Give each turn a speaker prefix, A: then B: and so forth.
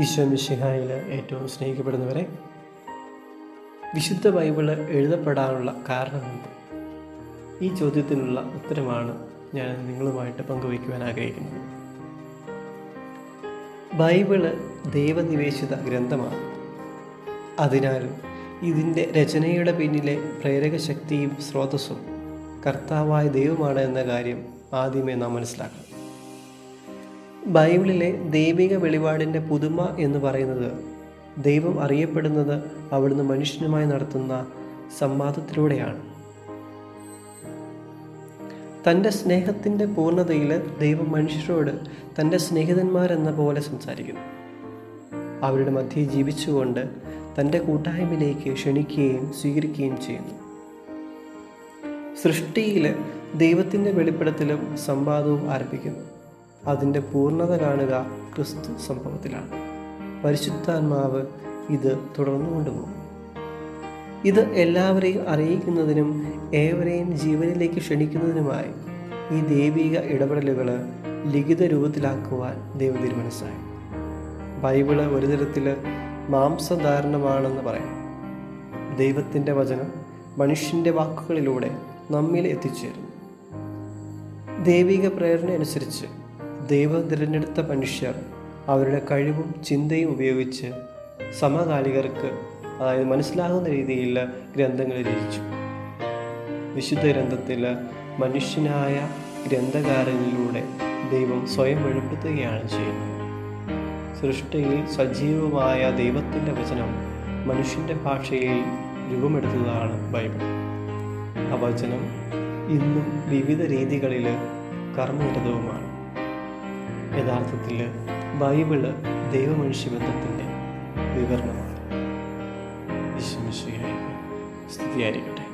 A: ഈശോ മിശിഹായിൽ ഏറ്റവും സ്നേഹിക്കപ്പെടുന്നവരെ വിശുദ്ധ ബൈബിൾ എഴുതപ്പെടാനുള്ള കാരണമെന്ത്? ഈ ചോദ്യത്തിനുള്ള ഉത്തരമാണ് ഞാൻ നിങ്ങളുമായിട്ട് പങ്കുവയ്ക്കുവാൻ ആഗ്രഹിക്കുന്നത്. ബൈബിൾ ദൈവനിവേശിത ഗ്രന്ഥമാണ്. അതിനാൽ ഇതിന്റെ രചനയുടെ പിന്നിലെ പ്രേരക ശക്തിയും സ്രോതസ്സും കർത്താവായ ദൈവമാണ് എന്ന കാര്യം ആദ്യമേ നാം മനസ്സിലാക്കണം. ബൈബിളിലെ ദൈവിക വെളിപാടിന്റെ പുതുമ എന്ന് പറയുന്നത് ദൈവം അറിയപ്പെടുന്നത് അവിടുന്ന് മനുഷ്യനുമായി നടത്തുന്ന സംവാദത്തിലൂടെയാണ്. തന്റെ സ്നേഹത്തിന്റെ പൂർണതയിൽ ദൈവം മനുഷ്യരോട് തന്റെ സ്നേഹിതന്മാരെന്ന പോലെ സംസാരിക്കുന്നു. അവരുടെ മധ്യേ ജീവിച്ചുകൊണ്ട് തന്റെ കൂട്ടായ്മയിലേക്ക് ക്ഷണിക്കുകയും സ്വീകരിക്കുകയും ചെയ്യുന്നു. സൃഷ്ടിയിൽ ദൈവത്തിന്റെ വെളിപ്പെടുത്തലും സംവാദവും ആരംഭിക്കുന്നു. അതിന്റെ പൂർണത കാണുക ക്രിസ്തു സംഭവത്തിലാണ്. പരിശുദ്ധാത്മാവ് ഇത് തുടർന്നു കൊണ്ടുപോകും. ഇത് എല്ലാവരെയും അറിയിക്കുന്നതിനും ഏവരെയും ജീവനിലേക്ക് ക്ഷണിക്കുന്നതിനുമായി ഈ ദൈവിക ഇടപെടലുകൾ ലിഖിത രൂപത്തിലാക്കുവാൻ ദൈവം തീരുമാനിച്ചായി ബൈബിൾ ഒരു തരത്തിൽ മാംസധാരണമാണെന്ന് പറയാം. ദൈവത്തിന്റെ വചനം മനുഷ്യന്റെ വാക്കുകളിലൂടെ നമ്മിൽ എത്തിച്ചേരുന്നു. ദൈവിക പ്രേരണ അനുസരിച്ച് ദൈവം തിരഞ്ഞെടുത്ത മനുഷ്യർ അവരുടെ കഴിവും ചിന്തയും ഉപയോഗിച്ച് സമകാലികർക്ക് അതായത് മനസ്സിലാകുന്ന രീതിയിൽ ഗ്രന്ഥങ്ങൾ രചിച്ചു. വിശുദ്ധ ഗ്രന്ഥത്തിൽ മനുഷ്യനായ ഗ്രന്ഥകാരനിലൂടെ ദൈവം സ്വയം വെളിപ്പെടുത്തുകയാണ് ചെയ്യുന്നത്. സൃഷ്ടിയിൽ സജീവമായ ദൈവത്തിന്റെ വചനം മനുഷ്യന്റെ ഭാഷയിൽ രൂപമെടുത്തതാണ് ബൈബിൾ. ആ വചനം ഇന്നും വിവിധ രീതികളിൽ കർമ്മനിരതവുമാണ്. യഥാർത്ഥത്തിൽ ബൈബിൾ ദൈവമനുഷ്യ ബന്ധത്തിന്റെ വിവരണമാണ്. വിശ്വമിശ്വയായി സ്ഥിതിയായിരിക്കട്ടെ